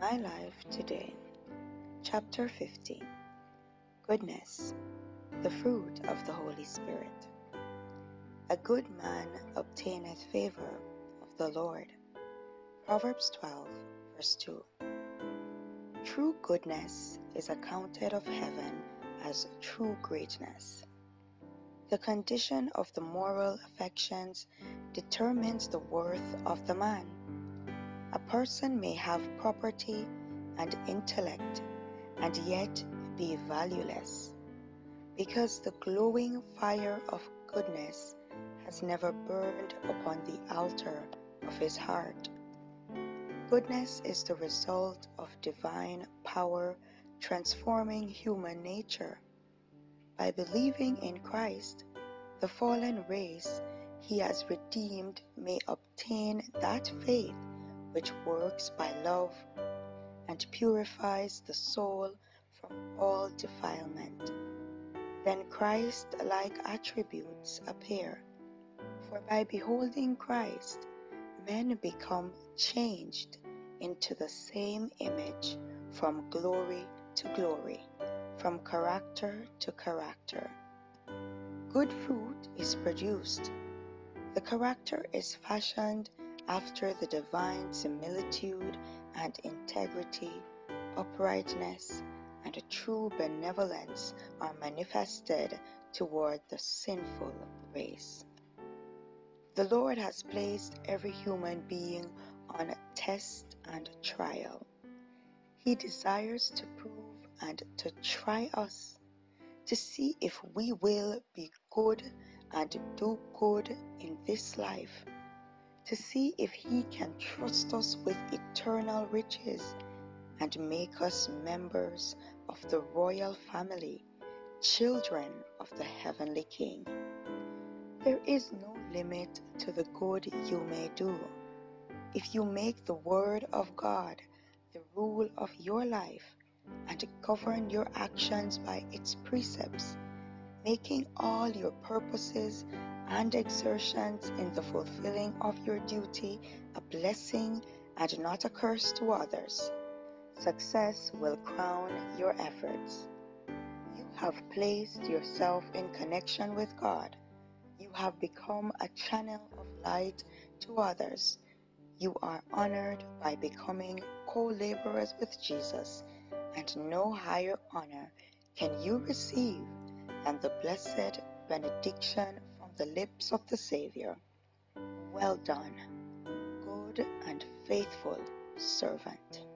My Life Today, Chapter 15 Goodness, the Fruit of the Holy Spirit. A good man obtaineth favor of the Lord. Proverbs 12, verse 2. True goodness is accounted of heaven as true greatness. The condition of the moral affections determines the worth of the man. A person may have property and intellect and yet be valueless because the glowing fire of goodness has never burned upon the altar of his heart. Goodness is the result of divine power transforming human nature. By believing in Christ, the fallen race he has redeemed may obtain that faith which works by love and purifies the soul from all defilement. Then Christ like attributes appear, for by beholding Christ, men become changed into the same image from glory to glory, from character to character. Good fruit is produced. The character is fashioned after the divine similitude and integrity, uprightness, and a true benevolence are manifested toward the sinful race. The Lord has placed every human being on a test and a trial. He desires to prove and to try us to see if we will be good and do good in this life to see if He can trust us with eternal riches and make us members of the royal family, children of the heavenly King. There is no limit to the good you may do. If you make the Word of God the rule of your life and govern your actions by its precepts, making all your purposes and exertions in the fulfilling of your duty a blessing and not a curse to others. Success will crown your efforts. You have placed yourself in connection with God. You have become a channel of light to others. You are honored by becoming co laborers with Jesus, and no higher honor can you receive than the blessed benediction the lips of the Savior. Well done, good and faithful servant.